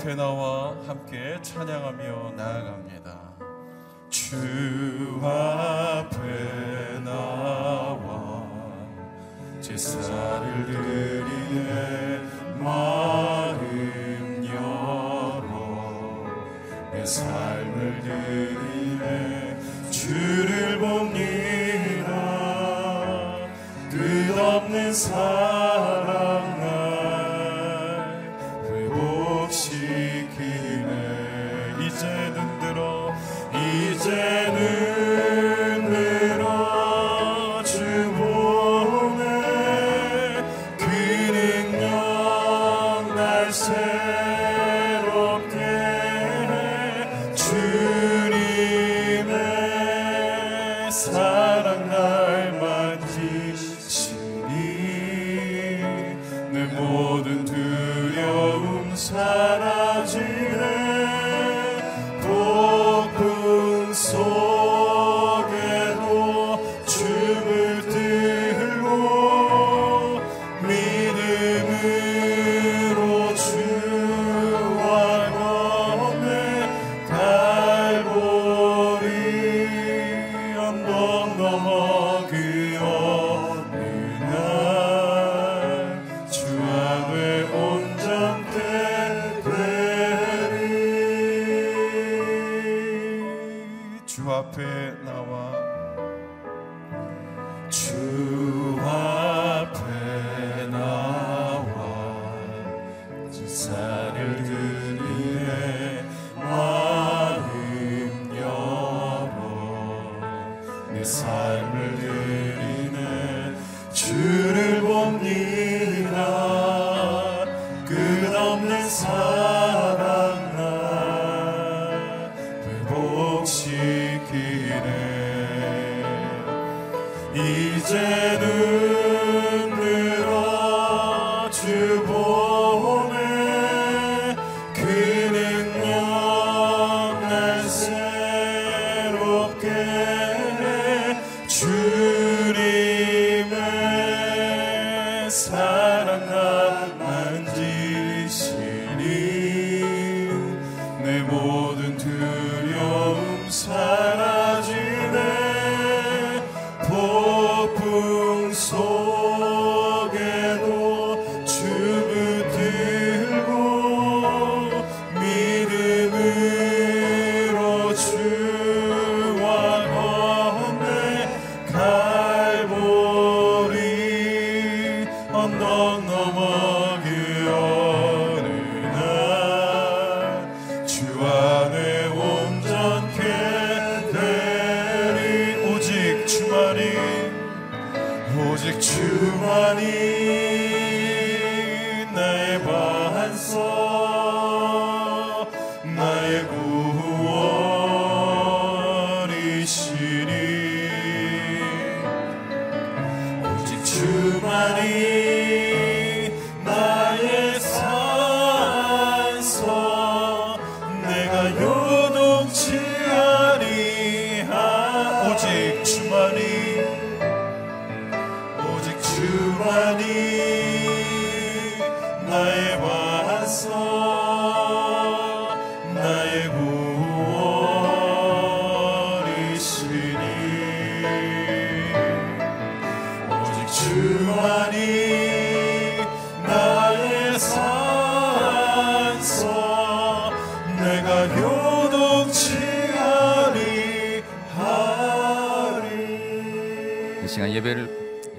주 앞에 나와 함께 찬양하며 나아갑니다. 능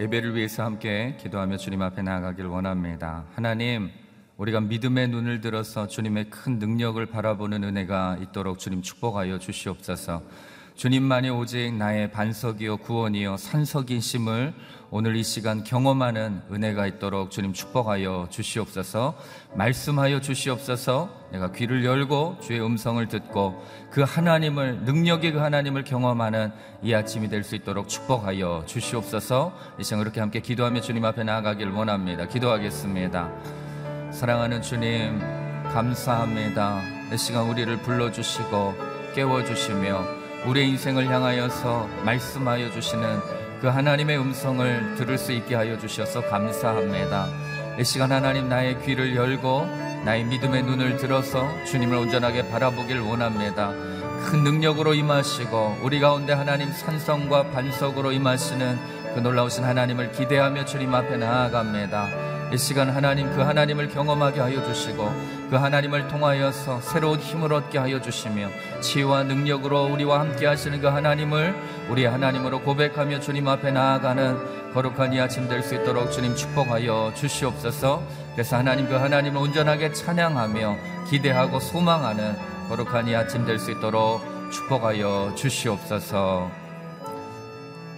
예배를 위해서 함께 기도하며 주님 앞에 나아가길 원합니다. 하나님, 우리가 믿음의 눈을 들어서 주님의 큰 능력을 바라보는 은혜가 있도록 주님 축복하여 주시옵소서. 주님만이 오직 나의 반석이요 구원이요 산석이심을 오늘 이 시간 경험하는 은혜가 있도록 주님 축복하여 주시옵소서. 말씀하여 주시옵소서. 내가 귀를 열고 주의 음성을 듣고 그 하나님을 능력의 그 하나님을 경험하는 이 아침이 될 수 있도록 축복하여 주시옵소서. 이 시간 그렇게 함께 기도하며 주님 앞에 나아가길 원합니다. 기도하겠습니다. 사랑하는 주님, 감사합니다. 이 시간 우리를 불러주시고 깨워주시며 우리의 인생을 향하여서 말씀하여 주시는 그 하나님의 음성을 들을 수 있게 하여 주셔서 감사합니다. 이 시간 하나님 나의 귀를 열고 나의 믿음의 눈을 들어서 주님을 온전하게 바라보길 원합니다. 큰 능력으로 임하시고 우리 가운데 하나님 산성과 반석으로 임하시는 그 놀라우신 하나님을 기대하며 주님 앞에 나아갑니다. 이 시간 하나님 그 하나님을 경험하게 하여 주시고 그 하나님을 통하여서 새로운 힘을 얻게 하여 주시며 치유와 능력으로 우리와 함께 하시는 그 하나님을 우리 하나님으로 고백하며 주님 앞에 나아가는 거룩한 이 아침 될 수 있도록 주님 축복하여 주시옵소서. 그래서 하나님 그 하나님을 온전하게 찬양하며 기대하고 소망하는 거룩한 이 아침 될 수 있도록 축복하여 주시옵소서.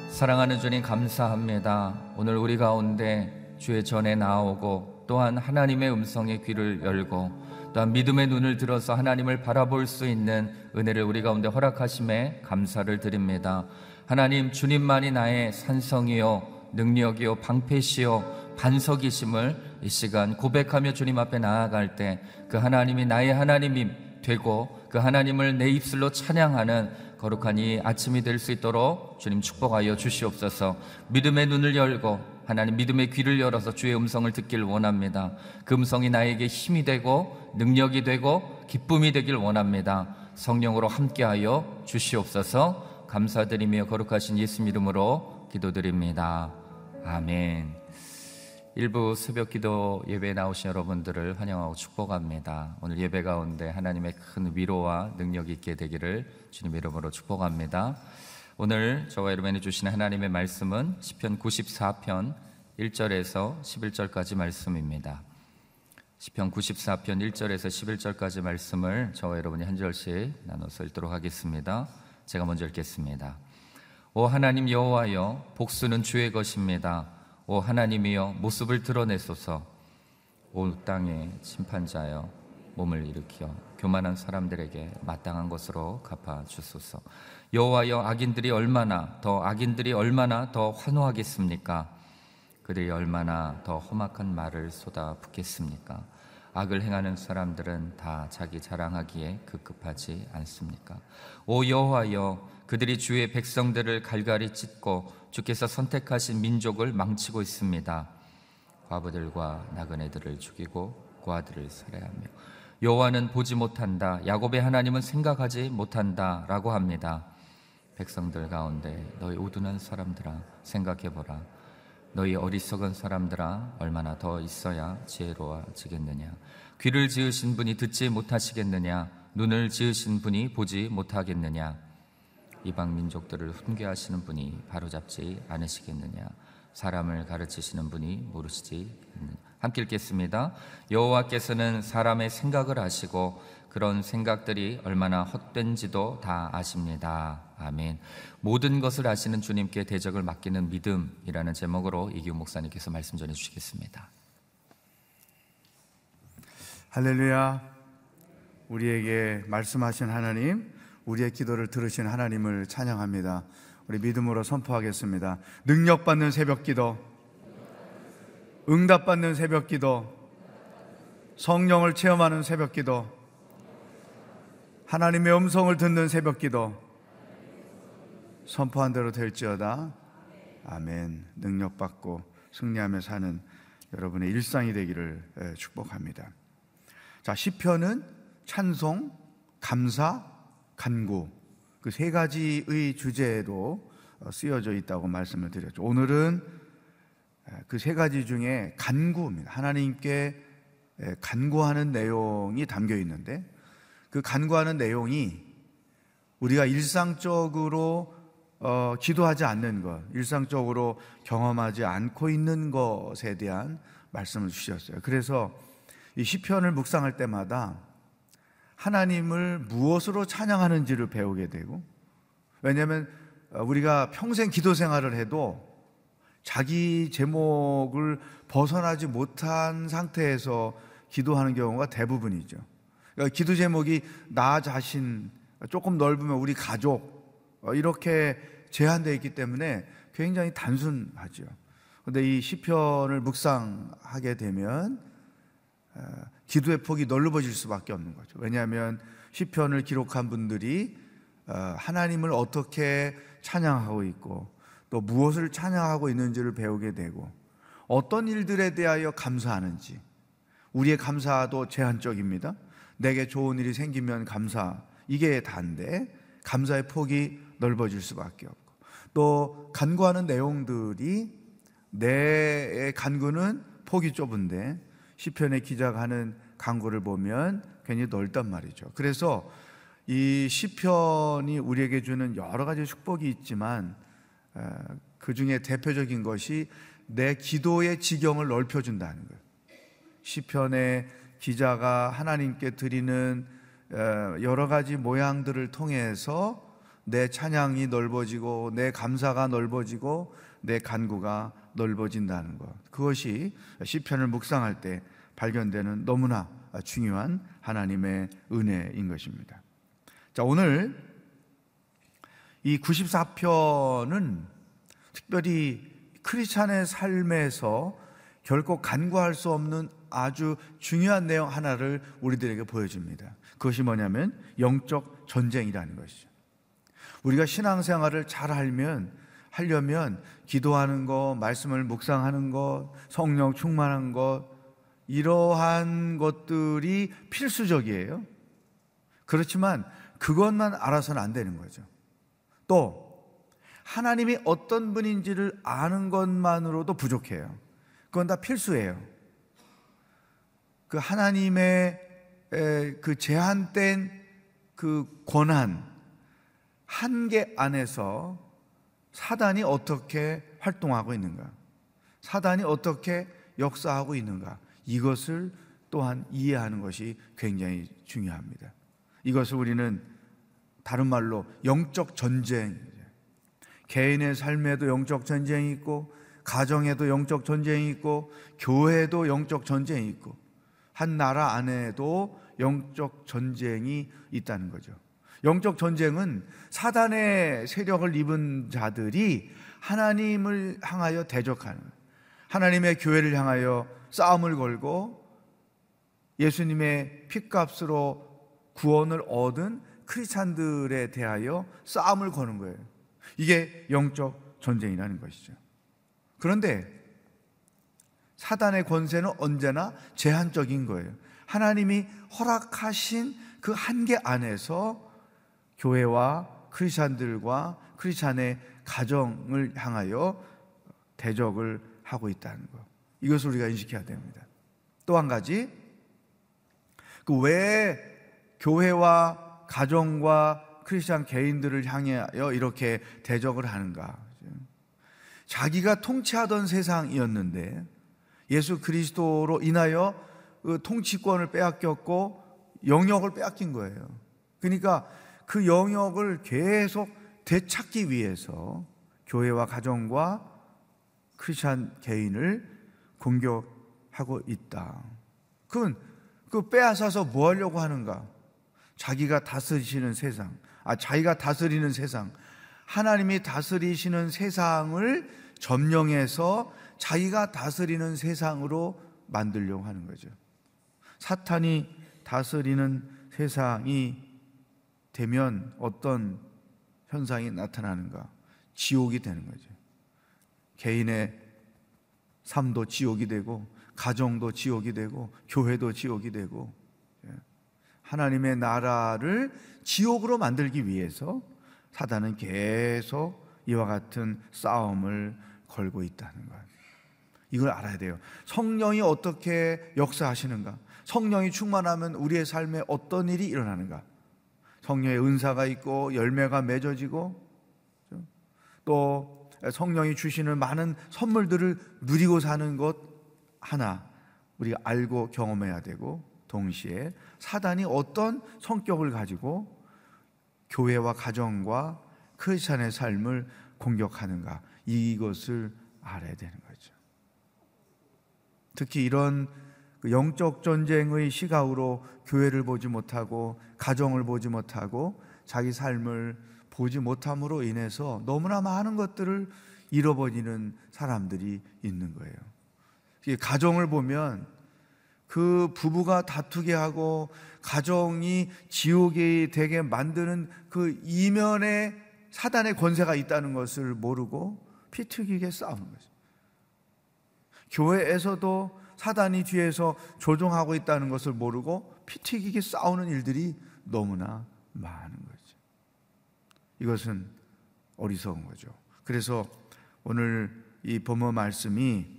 사랑하는 주님 감사합니다. 오늘 우리 가운데 주의 전에 나오고 또한 하나님의 음성의 귀를 열고 또한 믿음의 눈을 들어서 하나님을 바라볼 수 있는 은혜를 우리 가운데 허락하심에 감사를 드립니다. 하나님 주님만이 나의 산성이요 능력이요 방패시요 반석이심을 이 시간 고백하며 주님 앞에 나아갈 때 그 하나님이 나의 하나님이 되고 그 하나님을 내 입술로 찬양하는 거룩한 이 아침이 될 수 있도록 주님 축복하여 주시옵소서. 믿음의 눈을 열고 하나님 믿음의 귀를 열어서 주의 음성을 듣길 원합니다. 그 음성이 나에게 힘이 되고 능력이 되고 기쁨이 되길 원합니다. 성령으로 함께하여 주시옵소서. 감사드리며 거룩하신 예수 이름으로 기도드립니다. 아멘. 일부 새벽 기도 예배에 나오신 여러분들을 환영하고 축복합니다. 오늘 예배 가운데 하나님의 큰 위로와 능력이 있게 되기를 주님 이름으로 축복합니다. 오늘 저와 여러분이 주시는 하나님의 말씀은 시편 94편 1절에서 11절까지 말씀입니다. 시편 94편 1절에서 11절까지 말씀을 저와 여러분이 한 절씩 나눠서 읽도록 하겠습니다. 제가 먼저 읽겠습니다. 오 하나님 여호와여 복수는 주의 것입니다. 오 하나님이여 모습을 드러내소서. 온 땅의 심판자여 몸을 일으켜 교만한 사람들에게 마땅한 것으로 갚아 주소서. 여호와여 악인들이 얼마나 더 악인들이 얼마나 더 환호하겠습니까? 그들이 얼마나 더 험악한 말을 쏟아 붓겠습니까? 악을 행하는 사람들은 다 자기 자랑하기에 급급하지 않습니까? 오 여호와여 그들이 주의 백성들을 갈갈이 찢고 주께서 선택하신 민족을 망치고 있습니다. 과부들과 나그네들을 죽이고 고아들을 살해하며 여호와는 보지 못한다. 야곱의 하나님은 생각하지 못한다라고 합니다. 백성들 가운데 너희 우둔한 사람들아 생각해 보라. 너희 어리석은 사람들아 얼마나 더 있어야 지혜로워지겠느냐. 귀를 지으신 분이 듣지 못하시겠느냐. 눈을 지으신 분이 보지 못하겠느냐. 이방 민족들을 훈계하시는 분이 바로잡지 않으시겠느냐. 사람을 가르치시는 분이 모르시지 않느냐. 함께 읽겠습니다. 여호와께서는 사람의 생각을 아시고 그런 생각들이 얼마나 헛된지도 다 아십니다. 아멘. 모든 것을 아시는 주님께 대적을 맡기는 믿음이라는 제목으로 이기훈 목사님께서 말씀 전해 주시겠습니다. 할렐루야. 우리에게 말씀하신 하나님, 우리의 기도를 들으신 하나님을 찬양합니다. 우리 믿음으로 선포하겠습니다. 능력받는 새벽 기도, 응답받는 새벽 기도, 성령을 체험하는 새벽 기도, 하나님의 음성을 듣는 새벽 기도, 선포한 대로 될지어다. 아멘. 능력받고 승리하며 사는 여러분의 일상이 되기를 축복합니다. 자, 시편은 찬송, 감사, 간구 그 세 가지의 주제로 어, 쓰여져 있다고 말씀을 드렸죠. 오늘은 그 세 가지 중에 간구입니다. 하나님께 간구하는 내용이 담겨 있는데 그 간구하는 내용이 우리가 일상적으로 어, 기도하지 않는 것, 일상적으로 경험하지 않고 있는 것에 대한 말씀을 주셨어요. 그래서 이 시편을 묵상할 때마다 하나님을 무엇으로 찬양하는지를 배우게 되고 왜냐하면 어, 우리가 평생 기도 생활을 해도 자기 제목을 벗어나지 못한 상태에서 기도하는 경우가 대부분이죠. 그러니까 기도 제목이 나 자신, 조금 넓으면 우리 가족, 어, 이렇게 제한되어 있기 때문에 굉장히 단순하죠. 근데 이 시편을 묵상하게 되면 어, 기도의 폭이 넓어질 수밖에 없는 거죠. 왜냐하면 시편을 기록한 분들이 어, 하나님을 어떻게 찬양하고 있고 또 무엇을 찬양하고 있는지를 배우게 되고 어떤 일들에 대하여 감사하는지 우리의 감사도 제한적입니다. 내게 좋은 일이 생기면 감사. 이게 다인데 감사의 폭이 넓어질 수밖에 없고 또 간구하는 내용들이 내 간구는 폭이 좁은데 시편의 기자가 하는 간구를 보면 괜히 넓단 말이죠. 그래서 이 시편이 우리에게 주는 여러 가지 축복이 있지만 그 중에 대표적인 것이 내 기도의 지경을 넓혀준다는 거예요. 시편의 기자가 하나님께 드리는 여러 가지 모양들을 통해서 내 찬양이 넓어지고 내 감사가 넓어지고 내 간구가 넓어진다는 것. 그것이 시편을 묵상할 때 발견되는 너무나 중요한 하나님의 은혜인 것입니다. 자, 오늘 이 94편은 특별히 크리스찬의 삶에서 결코 간과할 수 없는 아주 중요한 내용 하나를 우리들에게 보여줍니다. 그것이 뭐냐면 영적 전쟁이라는 것이죠. 우리가 신앙생활을 잘 알면 하려면 기도하는 것, 말씀을 묵상하는 것, 성령 충만한 것 이러한 것들이 필수적이에요. 그렇지만 그것만 알아서는 안 되는 거죠. 또 하나님이 어떤 분인지를 아는 것만으로도 부족해요. 그건 다 필수예요. 그 하나님의 그 제한된 그 권한, 한계 안에서 사단이 어떻게 활동하고 있는가, 사단이 어떻게 역사하고 있는가, 이것을 또한 이해하는 것이 굉장히 중요합니다. 이것을 우리는 다른 말로 영적 전쟁, 개인의 삶에도 영적 전쟁이 있고, 가정에도 영적 전쟁이 있고, 교회에도 영적 전쟁이 있고, 한 나라 안에도 영적 전쟁이 있다는 거죠. 영적 전쟁은 사단의 세력을 입은 자들이 하나님을 향하여 대적하는 하나님의 교회를 향하여 싸움을 걸고 예수님의 핏값으로 구원을 얻은 크리스찬들에 대하여 싸움을 거는 거예요. 이게 영적 전쟁이라는 것이죠. 그런데 사단의 권세는 언제나 제한적인 거예요. 하나님이 허락하신 그 한계 안에서 교회와 크리스찬들과 크리스찬의 가정을 향하여 대적을 하고 있다는 것. 이것을 우리가 인식해야 됩니다. 또 한 가지, 그 왜 교회와 가정과 크리스찬 개인들을 향하여 이렇게 대적을 하는가? 자기가 통치하던 세상이었는데 예수 그리스도로 인하여 그 통치권을 빼앗겼고 영역을 빼앗긴 거예요. 그러니까 그 영역을 계속 되찾기 위해서 교회와 가정과 크리스천 개인을 공격하고 있다. 그건 그 빼앗아서 뭐 하려고 하는가? 자기가 다스리시는 세상, 아, 자기가 다스리는 세상, 하나님이 다스리시는 세상을 점령해서 자기가 다스리는 세상으로 만들려고 하는 거죠. 사탄이 다스리는 세상이 되면 어떤 현상이 나타나는가? 지옥이 되는 거죠. 개인의 삶도 지옥이 되고, 가정도 지옥이 되고, 교회도 지옥이 되고, 예. 하나님의 나라를 지옥으로 만들기 위해서 사단은 계속 이와 같은 싸움을 걸고 있다는 거예요. 이걸 알아야 돼요. 성령이 어떻게 역사하시는가? 성령이 충만하면 우리의 삶에 어떤 일이 일어나는가? 성령의 은사가 있고 열매가 맺어지고 또 성령이 주시는 많은 선물들을 누리고 사는 것 하나 우리가 알고 경험해야 되고 동시에 사단이 어떤 성격을 가지고 교회와 가정과 크리스찬의 삶을 공격하는가 이것을 알아야 되는 거죠. 특히 이런 그 영적 전쟁의 시각으로 교회를 보지 못하고 가정을 보지 못하고 자기 삶을 보지 못함으로 인해서 너무나 많은 것들을 잃어버리는 사람들이 있는 거예요. 가정을 보면 그 부부가 다투게 하고 가정이 지옥이 되게 만드는 그 이면에 사단의 권세가 있다는 것을 모르고 피 튀기게 싸우는 거죠. 교회에서도 사단이 뒤에서 조종하고 있다는 것을 모르고 피 튀기게 싸우는 일들이 너무나 많은 거죠. 이것은 어리석은 거죠. 그래서 오늘 이 범어 말씀이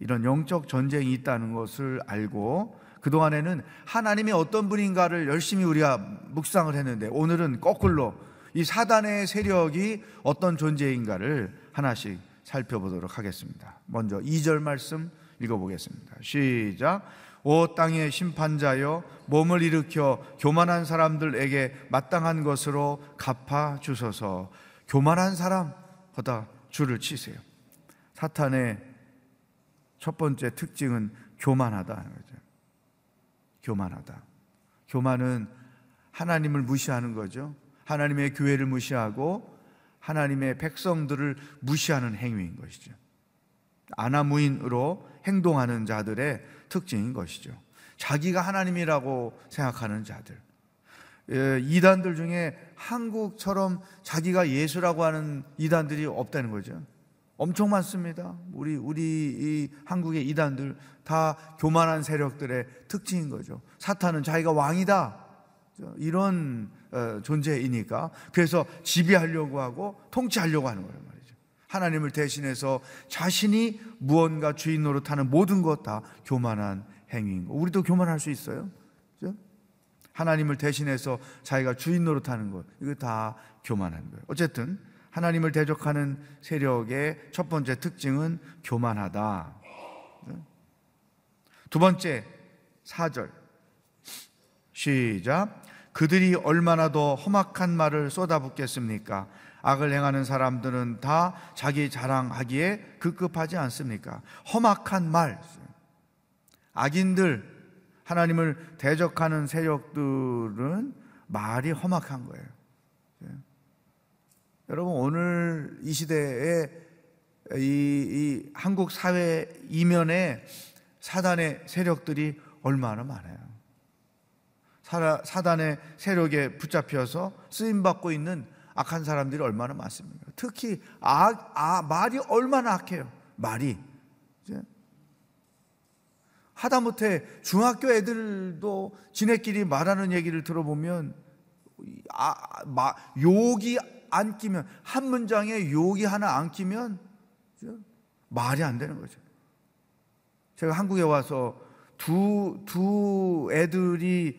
이런 영적 전쟁이 있다는 것을 알고 그동안에는 하나님이 어떤 분인가를 열심히 우리가 묵상을 했는데 오늘은 거꾸로 이 사단의 세력이 어떤 존재인가를 하나씩 살펴보도록 하겠습니다. 먼저 2절 말씀 읽어보겠습니다. 시작. 오 땅의 심판자여 몸을 일으켜 교만한 사람들에게 마땅한 것으로 갚아 주소서. 교만한 사람보다 줄을 치세요. 사탄의 첫 번째 특징은 교만하다는 거죠. 교만하다. 교만은 하나님을 무시하는 거죠. 하나님의 교회를 무시하고 하나님의 백성들을 무시하는 행위인 것이죠. 아나무인으로 행동하는 자들의 특징인 것이죠. 자기가 하나님이라고 생각하는 자들. 예, 이단들 중에 한국처럼 자기가 예수라고 하는 이단들이 없다는 거죠. 엄청 많습니다. 우리 우리 이 한국의 이단들 다 교만한 세력들의 특징인 거죠. 사탄은 자기가 왕이다. 이런 어, 존재이니까 그래서 지배하려고 하고 통치하려고 하는 거란 말이죠. 하나님을 대신해서 자신이 무언가 주인 노릇하는 모든 것 다 교만한 행위인 거. 우리도 교만할 수 있어요. 하나님을 대신해서 자기가 주인 노릇하는 것 이거 다 교만한 거예요. 어쨌든 하나님을 대적하는 세력의 첫 번째 특징은 교만하다. 두 번째, 4절. 시작. 그들이 얼마나 더 험악한 말을 쏟아붓겠습니까? 악을 행하는 사람들은 다 자기 자랑하기에 급급하지 않습니까? 험악한 말. 악인들, 하나님을 대적하는 세력들은 말이 험악한 거예요. 여러분 오늘 이 시대에 이, 이 한국 사회 이면에 사단의 세력들이 얼마나 많아요. 사, 사단의 세력에 붙잡혀서 쓰임 받고 있는 악한 사람들이 얼마나 많습니까? 특히 악, 아, 말이 얼마나 악해요. 말이 하다못해 중학교 애들도 지네끼리 말하는 얘기를 들어보면 아, 마, 욕이 안 끼면 한 문장에 욕이 하나 안 끼면 말이 안 되는 거죠. 제가 한국에 와서 두, 두 애들이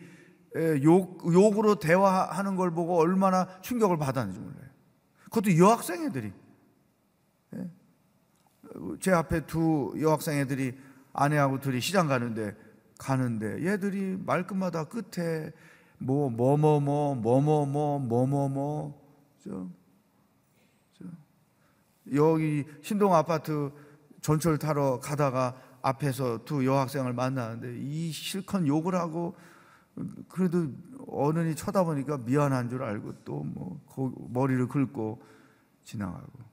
욕, 욕으로 대화하는 걸 보고 얼마나 충격을 받았는지 몰라요. 그것도 여학생 애들이. 예? 제 앞에 두 여학생 애들이 아내하고 둘이 시장 가는데, 가는데 얘들이 말끝마다 끝에 뭐, 뭐, 뭐, 뭐, 뭐, 뭐, 뭐, 뭐, 뭐, 뭐, 저, 저, 여기 신동 아파트 전철 타러 가다가 앞에서 두 여학생을 만나는데 이 실컷 욕을 하고 그래도 어른이 쳐다보니까 미안한 줄 알고 또 뭐 머리를 긁고 지나가고.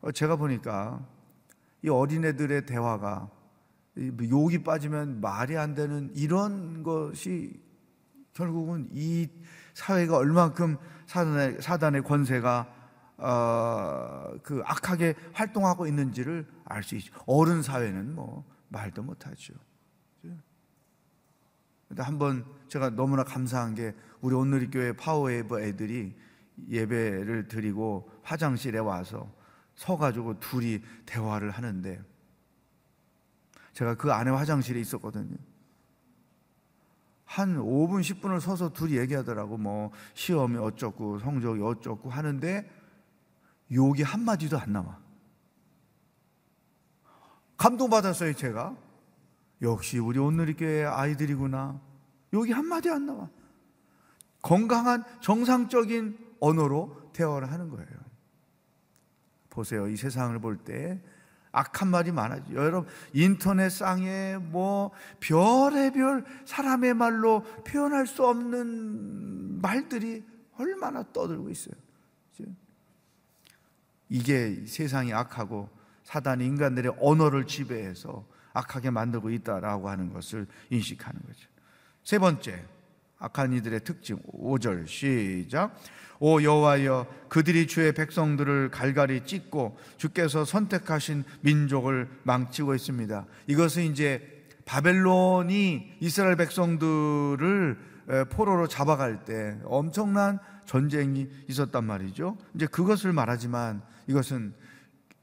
어, 제가 보니까 이 어린애들의 대화가 욕이 빠지면 말이 안 되는 이런 것이 결국은 이 사회가 얼만큼 사단의, 사단의 권세가 어, 그 악하게 활동하고 있는지를 알 수 있죠. 어른 사회는 뭐 말도 못하죠. 근데 한번 제가 너무나 감사한 게 우리 오늘리 교회 파워웨이브 애들이 예배를 드리고 화장실에 와서 서가지고 둘이 대화를 하는데 제가 그 안에 화장실에 있었거든요. 한 5분, 10분을 서서 둘이 얘기하더라고. 뭐, 시험이 어쩌고, 성적이 어쩌고 하는데, 욕이 한 마디도 안 나와. 감동 받았어요, 제가. 역시 우리 오늘리 교회 아이들이구나. 욕이 한 마디 안 나와. 건강한, 정상적인 언어로 대화를 하는 거예요. 보세요. 이 세상을 볼 때 악한 말이 많아요. 여러분 인터넷 상에 뭐 별의별 사람의 말로 표현할 수 없는 말들이 얼마나 떠들고 있어요. 이게 세상이 악하고 사단이 인간들의 언어를 지배해서 악하게 만들고 있다라고 하는 것을 인식하는 거죠. 세 번째, 악한 이들의 특징 5절 시작 오 여호와여 그들이 주의 백성들을 갈갈이 찢고 주께서 선택하신 민족을 망치고 있습니다. 이것은 이제 바벨론이 이스라엘 백성들을 포로로 잡아갈 때 엄청난 전쟁이 있었단 말이죠. 이제 그것을 말하지만 이것은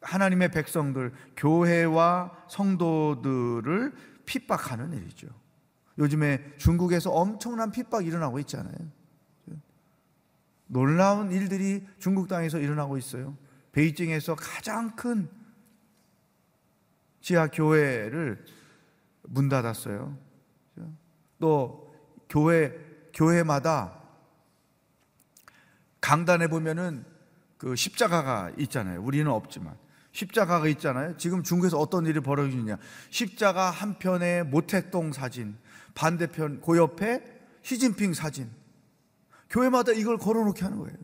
하나님의 백성들, 교회와 성도들을 핍박하는 일이죠. 요즘에 중국에서 엄청난 핍박이 일어나고 있잖아요. 놀라운 일들이 중국 땅에서 일어나고 있어요. 베이징에서 가장 큰 지하 교회를 문 닫았어요. 또 교회 교회마다 강단에 보면은 그 십자가가 있잖아요. 우리는 없지만 십자가가 있잖아요. 지금 중국에서 어떤 일이 벌어지느냐? 십자가 한편에 모택동 사진, 반대편 그 옆에 시진핑 사진. 교회마다 이걸 걸어놓게 하는 거예요.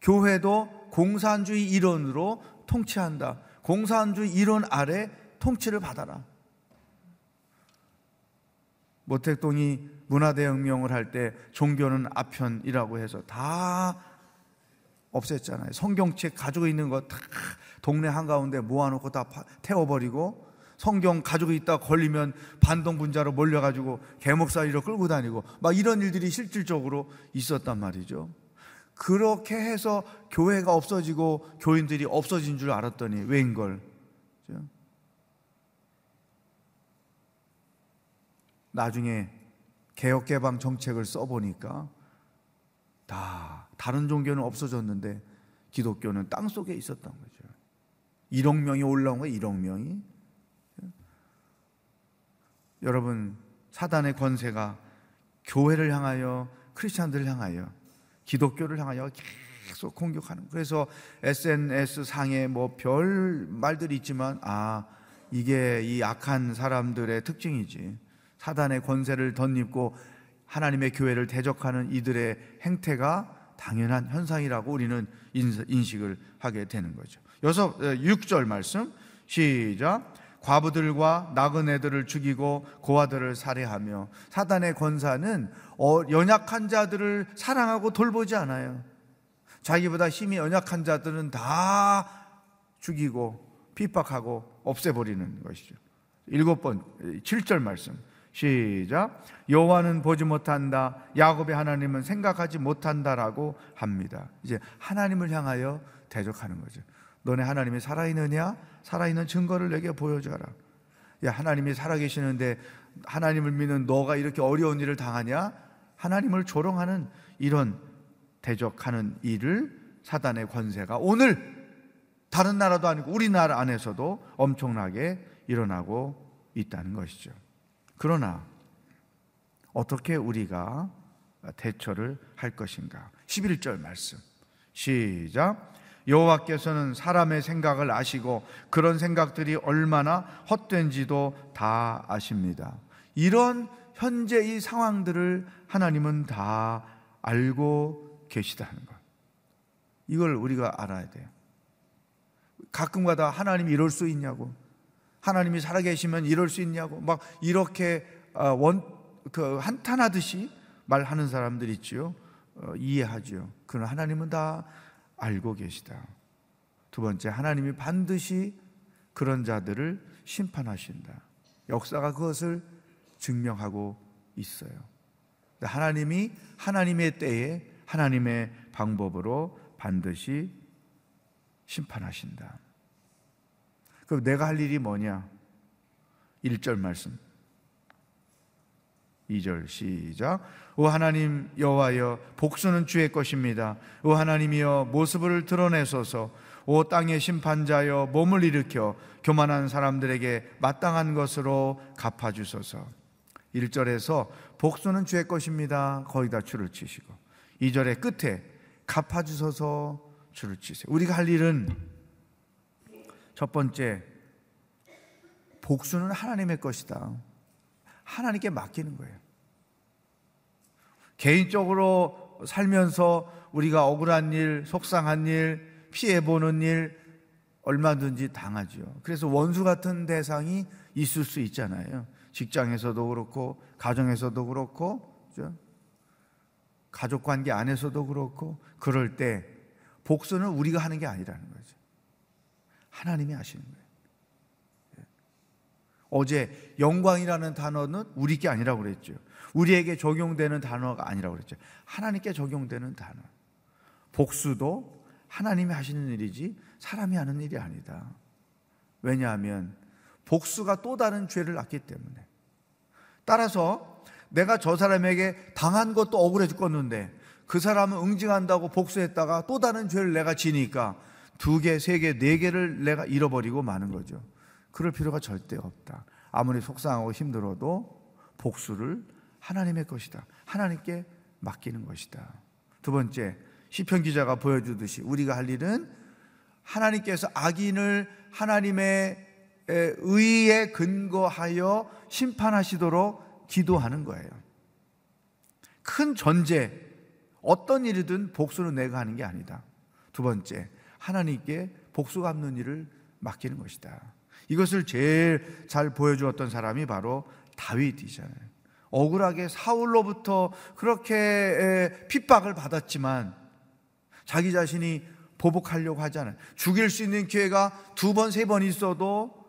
교회도 공산주의 이론으로 통치한다. 공산주의 이론 아래 통치를 받아라. 모택동이 문화대혁명을 할 때 종교는 아편이라고 해서 다 없앴잖아요. 성경책 가지고 있는 거 다 동네 한가운데 모아놓고 다 태워버리고 성경 가지고 있다 걸리면 반동 분자로 몰려가지고 개목사리로 끌고 다니고 막 이런 일들이 실질적으로 있었단 말이죠. 그렇게 해서 교회가 없어지고 교인들이 없어진 줄 알았더니 왜인걸? 나중에 개혁개방 정책을 써보니까 다 다른 종교는 없어졌는데 기독교는 땅 속에 있었던 거죠. 1억 명이 올라온 거예요, 1억 명이. 여러분, 사단의 권세가 교회를 향하여 크리스찬들을 향하여 기독교를 향하여 계속 공격하는. 그래서 SNS 상에 뭐 별 말들이 있지만 아 이게 이 악한 사람들의 특징이지. 사단의 권세를 덧입고 하나님의 교회를 대적하는 이들의 행태가 당연한 현상이라고 우리는 인식을 하게 되는 거죠. 여섯 6절 말씀 시작. 과부들과 나그네들을 죽이고 고아들을 살해하며 사단의 권사는 어, 연약한 자들을 사랑하고 돌보지 않아요. 자기보다 힘이 연약한 자들은 다 죽이고 핍박하고 없애버리는 것이죠. 일곱 번 7절 말씀 시작 여호와는 보지 못한다 야곱의 하나님은 생각하지 못한다라고 합니다. 이제 하나님을 향하여 대적하는 거죠. 너네 하나님이 살아있느냐? 살아있는 증거를 내게 보여줘라. 야, 하나님이 살아계시는데 하나님을 믿는 너가 이렇게 어려운 일을 당하냐? 하나님을 조롱하는 이런 대적하는 일을 사단의 권세가 오늘 다른 나라도 아니고 우리나라 안에서도 엄청나게 일어나고 있다는 것이죠. 그러나 어떻게 우리가 대처를 할 것인가? 11절 말씀. 시작. 여호와께서는 사람의 생각을 아시고 그런 생각들이 얼마나 헛된지도 다 아십니다. 이런 현재 이 상황들을 하나님은 다 알고 계시다는 것. 이걸 우리가 알아야 돼요. 가끔가다 하나님이 이럴 수 있냐고. 하나님이 살아계시면 이럴 수 있냐고. 막 이렇게 어, 원, 그 한탄하듯이 말하는 사람들 있지요. 어, 이해하죠. 그러나 하나님은 다 알고 계시다. 두 번째, 하나님이 반드시 그런 자들을 심판하신다. 역사가 그것을 증명하고 있어요. 하나님이 하나님의 때에 하나님의 방법으로 반드시 심판하신다. 그럼 내가 할 일이 뭐냐? 1절 말씀. 2절 시작. 오 하나님 여호와여 복수는 주의 것입니다. 오 하나님이여 모습을 드러내소서. 오 땅의 심판자여 몸을 일으켜 교만한 사람들에게 마땅한 것으로 갚아 주소서. 1절에서 복수는 주의 것입니다. 거기다 줄을 치시고 2절의 끝에 갚아 주소서 줄을 치세요. 우리가 할 일은 첫 번째 복수는 하나님의 것이다. 하나님께 맡기는 거예요. 개인적으로 살면서 우리가 억울한 일, 속상한 일, 피해보는 일 얼마든지 당하죠. 그래서 원수 같은 대상이 있을 수 있잖아요. 직장에서도 그렇고, 가정에서도 그렇고? 가족 관계 안에서도 그렇고 그럴 때 복수는 우리가 하는 게 아니라는 거죠. 하나님이 하시는 거예요. 예. 어제 영광이라는 단어는 우리 게 아니라고 그랬죠. 우리에게 적용되는 단어가 아니라고 그랬죠. 하나님께 적용되는 단어. 복수도 하나님이 하시는 일이지 사람이 하는 일이 아니다. 왜냐하면 복수가 또 다른 죄를 낳기 때문에. 따라서 내가 저 사람에게 당한 것도 억울해 죽겠는데 그 사람은 응징한다고 복수했다가 또 다른 죄를 내가 지니까 두 개, 세 개, 네 개를 내가 잃어버리고 마는 거죠. 그럴 필요가 절대 없다. 아무리 속상하고 힘들어도 복수를 하나님의 것이다. 하나님께 맡기는 것이다. 두 번째, 시편 기자가 보여주듯이 우리가 할 일은 하나님께서 악인을 하나님의 의에 근거하여 심판하시도록 기도하는 거예요. 큰 전제, 어떤 일이든 복수는 내가 하는 게 아니다. 두 번째, 하나님께 복수 갚는 일을 맡기는 것이다. 이것을 제일 잘 보여주었던 사람이 바로 다윗이잖아요. 억울하게 사울로부터 그렇게 핍박을 받았지만 자기 자신이 보복하려고 하잖아요. 죽일 수 있는 기회가 두 번, 세 번 있어도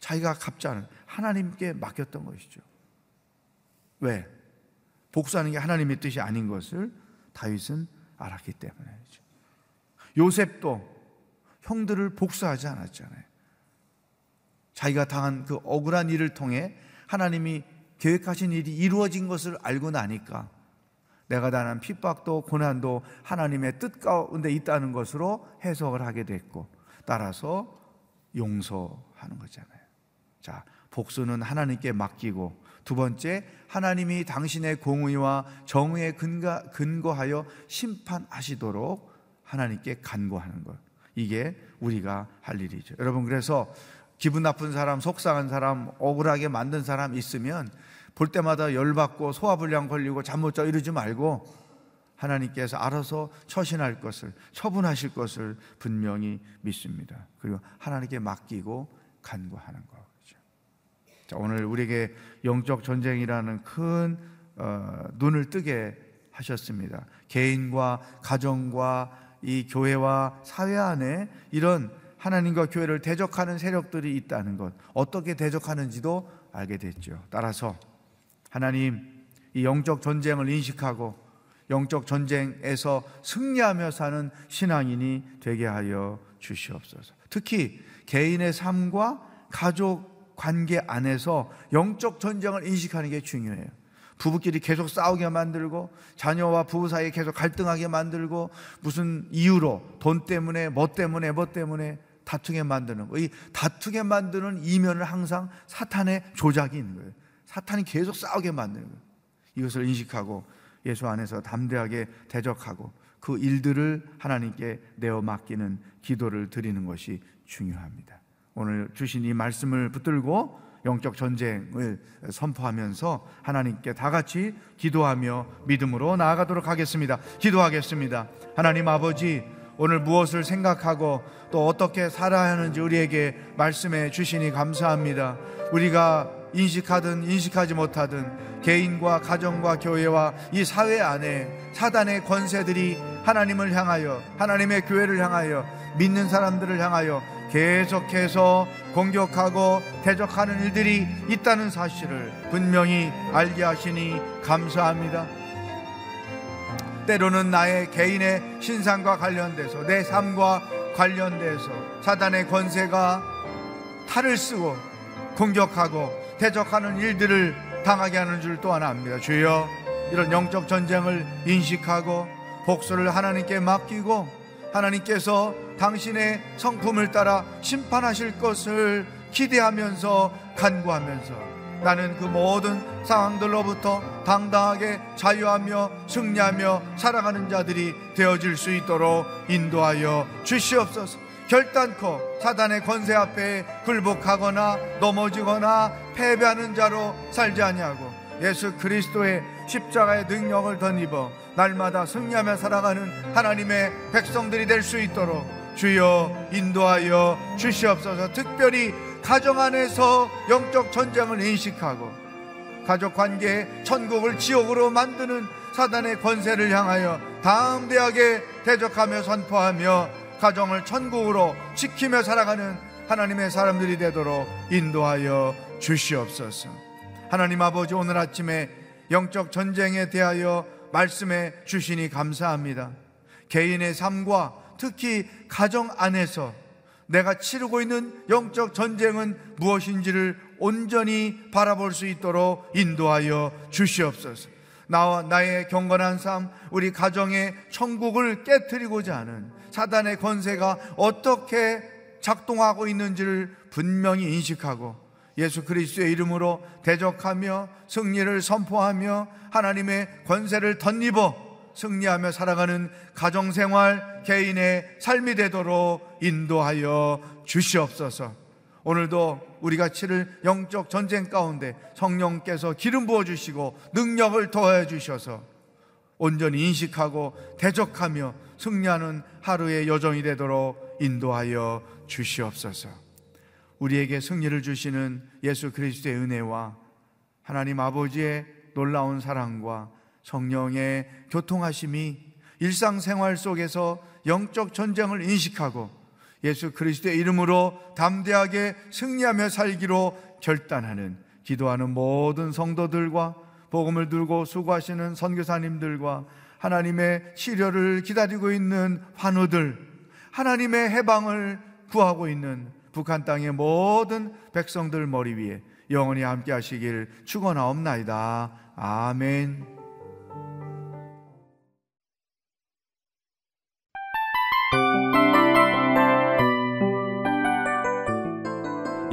자기가 갚지 않은 하나님께 맡겼던 것이죠. 왜? 복수하는 게 하나님의 뜻이 아닌 것을 다윗은 알았기 때문이죠. 요셉도 형들을 복수하지 않았잖아요. 자기가 당한 그 억울한 일을 통해 하나님이 계획하신 일이 이루어진 것을 알고 나니까 내가 당한 핍박도 고난도 하나님의 뜻 가운데 있다는 것으로 해석을 하게 됐고 따라서 용서하는 거잖아요. 자, 복수는 하나님께 맡기고 두 번째 하나님이 당신의 공의와 정의에 근거, 근거하여 심판하시도록 하나님께 간구하는 것. 이게 우리가 할 일이죠. 여러분 그래서 기분 나쁜 사람, 속상한 사람, 억울하게 만든 사람 있으면 볼 때마다 열받고 소화불량 걸리고 잠 못 자 이러지 말고 하나님께서 알아서 처신할 것을 처분하실 것을 분명히 믿습니다. 그리고 하나님께 맡기고 간구하는 거죠. 자, 오늘 우리에게 영적 전쟁이라는 큰 어, 눈을 뜨게 하셨습니다. 개인과 가정과 이 교회와 사회 안에 이런 하나님과 교회를 대적하는 세력들이 있다는 것, 어떻게 대적하는지도 알게 됐죠. 따라서 하나님 이 영적 전쟁을 인식하고 영적 전쟁에서 승리하며 사는 신앙인이 되게 하여 주시옵소서. 특히 개인의 삶과 가족 관계 안에서 영적 전쟁을 인식하는 게 중요해요. 부부끼리 계속 싸우게 만들고 자녀와 부부 사이에 계속 갈등하게 만들고 무슨 이유로 돈 때문에 뭐 때문에 뭐 때문에 다투게 만드는 거. 이 다투게 만드는 이면을 항상 사탄의 조작이 있는 거예요. 사탄이 계속 싸우게 만드는 거예요. 이것을 인식하고 예수 안에서 담대하게 대적하고 그 일들을 하나님께 내어 맡기는 기도를 드리는 것이 중요합니다. 오늘 주신 이 말씀을 붙들고 영적 전쟁을 선포하면서 하나님께 다 같이 기도하며 믿음으로 나아가도록 하겠습니다. 기도하겠습니다. 하나님 아버지, 오늘 무엇을 생각하고 또 어떻게 살아야 하는지 우리에게 말씀해 주시니 감사합니다. 우리가 인식하든 인식하지 못하든 개인과 가정과 교회와 이 사회 안에 사단의 권세들이 하나님을 향하여 하나님의 교회를 향하여 믿는 사람들을 향하여 계속해서 공격하고 대적하는 일들이 있다는 사실을 분명히 알게 하시니 감사합니다. 때로는 나의 개인의 신상과 관련돼서 내 삶과 관련돼서 사단의 권세가 탈을 쓰고 공격하고 대적하는 일들을 당하게 하는 줄 또한 압니다. 주여 이런 영적 전쟁을 인식하고 복수를 하나님께 맡기고 하나님께서 당신의 성품을 따라 심판하실 것을 기대하면서 간구하면서 나는 그 모든 상황들로부터 당당하게 자유하며 승리하며 살아가는 자들이 되어질 수 있도록 인도하여 주시옵소서. 결단코 사단의 권세 앞에 굴복하거나 넘어지거나 패배하는 자로 살지 아니하고 예수 그리스도의 십자가의 능력을 덧입어 날마다 승리하며 살아가는 하나님의 백성들이 될 수 있도록 주여 인도하여 주시옵소서 특별히 가정 안에서 영적 전쟁을 인식하고 가족 관계 천국을 지옥으로 만드는 사단의 권세를 향하여 담대하게 대적하며 선포하며 가정을 천국으로 지키며 살아가는 하나님의 사람들이 되도록 인도하여 주시옵소서. 하나님 아버지 오늘 아침에 영적 전쟁에 대하여 말씀해 주시니 감사합니다. 개인의 삶과 특히 가정 안에서 내가 치르고 있는 영적 전쟁은 무엇인지를 온전히 바라볼 수 있도록 인도하여 주시옵소서. 나와 나의 경건한 삶, 우리 가정의 천국을 깨뜨리고자 하는 사단의 권세가 어떻게 작동하고 있는지를 분명히 인식하고 예수 그리스도의 이름으로 대적하며 승리를 선포하며 하나님의 권세를 덧입어 승리하며 살아가는 가정생활 개인의 삶이 되도록 인도하여 주시옵소서. 오늘도 우리가 치를 영적 전쟁 가운데 성령께서 기름 부어 주시고 능력을 더해 주셔서 온전히 인식하고 대적하며 승리하는 하루의 여정이 되도록 인도하여 주시옵소서. 우리에게 승리를 주시는 예수 그리스도의 은혜와 하나님 아버지의 놀라운 사랑과 성령의 교통하심이 일상생활 속에서 영적 전쟁을 인식하고 예수 그리스도의 이름으로 담대하게 승리하며 살기로 결단하는 기도하는 모든 성도들과 복음을 들고 수고하시는 선교사님들과 하나님의 치료를 기다리고 있는 환우들, 하나님의 해방을 구하고 있는 북한 땅의 모든 백성들 머리 위에 영원히 함께 하시길 축원하옵나이다. 아멘.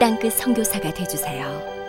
땅끝 선교사가 되주세요.